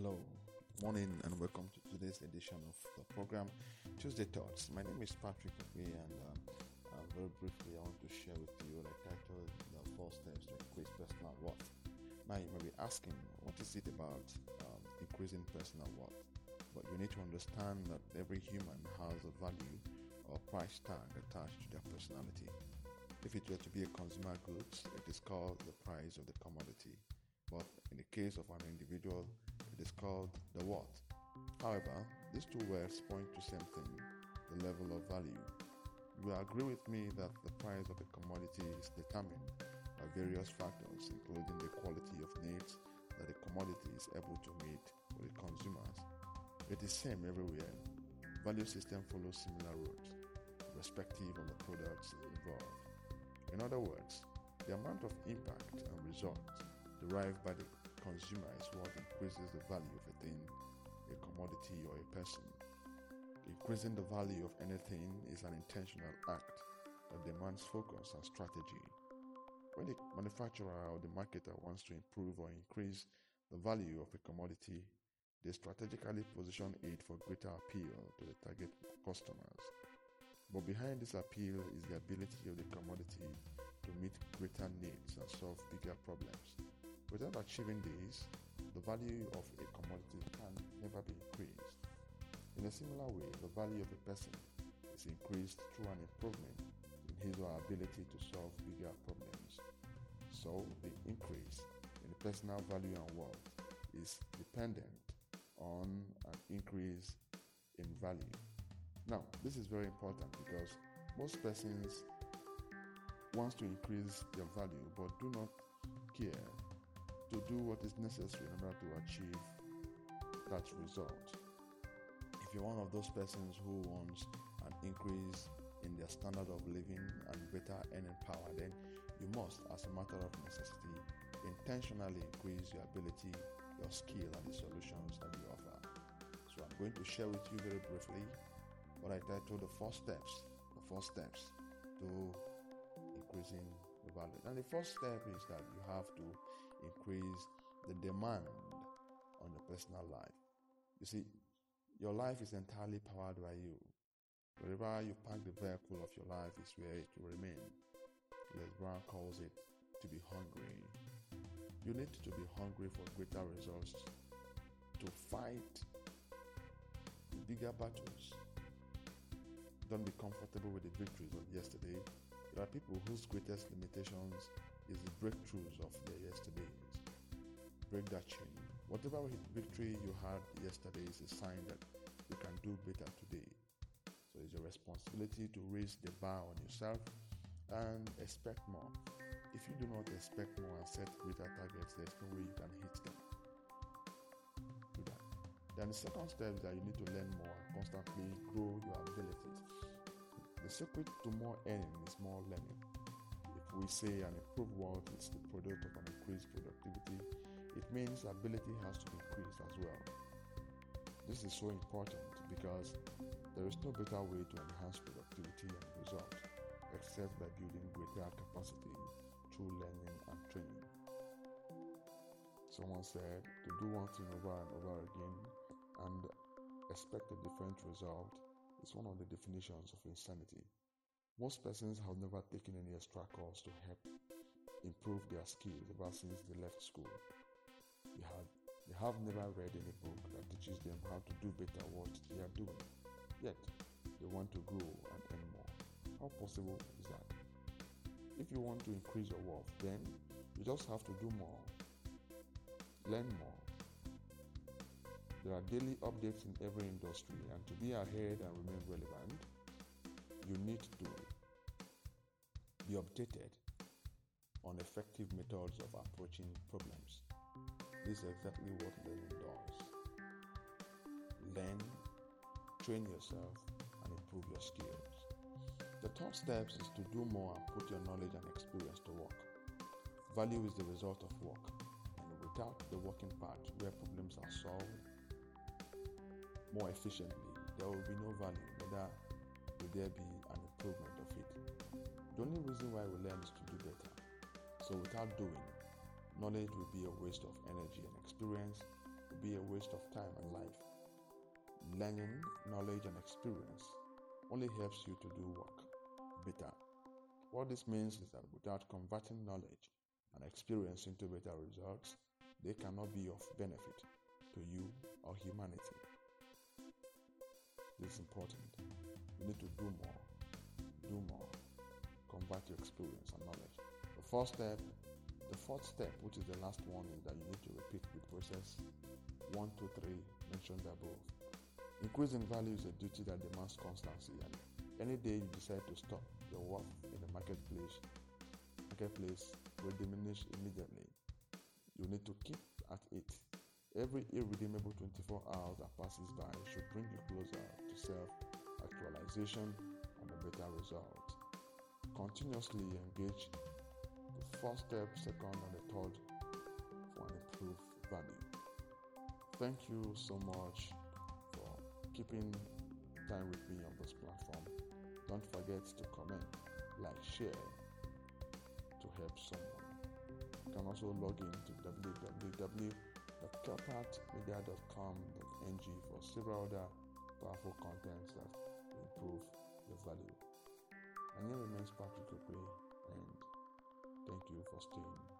Hello, morning, and welcome to today's edition of the program Tuesday Thoughts. My name is Patrick Ogbe, and uh, uh, very briefly, I want to share with you the title The Four Steps to Increase Personal Worth. Now, you may be asking, what is it about um, increasing personal worth? But you need to understand that every human has a value or price tag attached to their personality. If it were to be a consumer goods, it is called the price of the commodity. But in the case of an individual, it is called the what. However, these two words point to same thing, the level of value. You will agree with me that the price of a commodity is determined by various factors, including the quality of needs that the commodity is able to meet for the consumers. It is the same everywhere. Value system follows similar routes, respective of the products involved. In other words, the amount of impact and result derived by the consumer is what increases the value of a thing, a commodity, or a person. Increasing the value of anything is an intentional act that demands focus and strategy. When the manufacturer or the marketer wants to improve or increase the value of a commodity, they strategically position it for greater appeal to the target customers. But behind this appeal is the ability of the commodity to meet greater needs and solve bigger problems. Without achieving this, the value of a commodity can never be increased. In a similar way, the value of a person is increased through an improvement in his or her ability to solve bigger problems. So, the increase in the personal value and wealth is dependent on an increase in value. Now, this is very important because most persons wants to increase their value but do not care to do what is necessary in order to achieve that result. If you're one of those persons who wants an increase in their standard of living and better earning power, then you must, as a matter of necessity, intentionally increase your ability, your skill, and the solutions that you offer. So I'm going to share with you very briefly what I titled the four steps, the four steps to increasing the value. And the first step is that you have to increase the demand on your personal life. You see, your life is entirely powered by you. Wherever you park the vehicle of your life is where it will remain. Les Brown calls it to be hungry. You need to be hungry for greater results, to fight bigger battles. Don't be comfortable with the victories of yesterday. There are people whose greatest limitations is the breakthroughs of their yesterdays. Break that chain. Whatever victory you had yesterday is a sign that you can do better today. So it's your responsibility to raise the bar on yourself and expect more. If you do not expect more and set greater targets, there's no way you can hit them. Do that. Then the second step is that you need to learn more and constantly grow your abilities. The secret to more earning is more learning. If we say an improved world is the product of an increased productivity, it means ability has to be increased as well. This is so important because there is no better way to enhance productivity and result except by building greater capacity through learning and training. Someone said to do one thing over and over again and expect a different result is one of the definitions of insanity. Most persons have never taken any extra course to help improve their skills ever since they left school. They have, they have never read any book that teaches them how to do better what they are doing. Yet, they want to grow and earn more. How possible is that? If you want to increase your wealth, then you just have to do more, learn more. There are daily updates in every industry, and to be ahead and remain relevant, you need to be updated on effective methods of approaching problems. This is exactly what learning does. Learn, train yourself, and improve your skills. The third step is to do more and put your knowledge and experience to work. Value is the result of work, and without the working part where problems are solved more efficiently, there will be no value, neither will there be an improvement of it. The only reason why we learn is to do better. So without doing, knowledge will be a waste of energy and experience, will be a waste of time and life. Learning, knowledge, and experience only helps you to do work better. What this means is that without converting knowledge and experience into better results, they cannot be of benefit to you or humanity. This is important. You need to do more, do more, convert your experience and knowledge. The first step, fourth step, which is the last one, is that you need to repeat the process one, two, three mentioned above. Increasing value is a duty that demands constancy, and any day you decide to stop, your work in the marketplace marketplace will diminish immediately. You need to keep at it. Every irredeemable 24 hours that passes by should bring you closer to self actualization and a better result. Continuously engage the first step, second, and the third for an improved value. Thank you so much for keeping time with me on this platform. Don't forget to comment, like, share to help someone. You can also log in to www.kelpartmedia.com.ng for several other powerful contents that improve your value. My name remains Patrick Okwe, and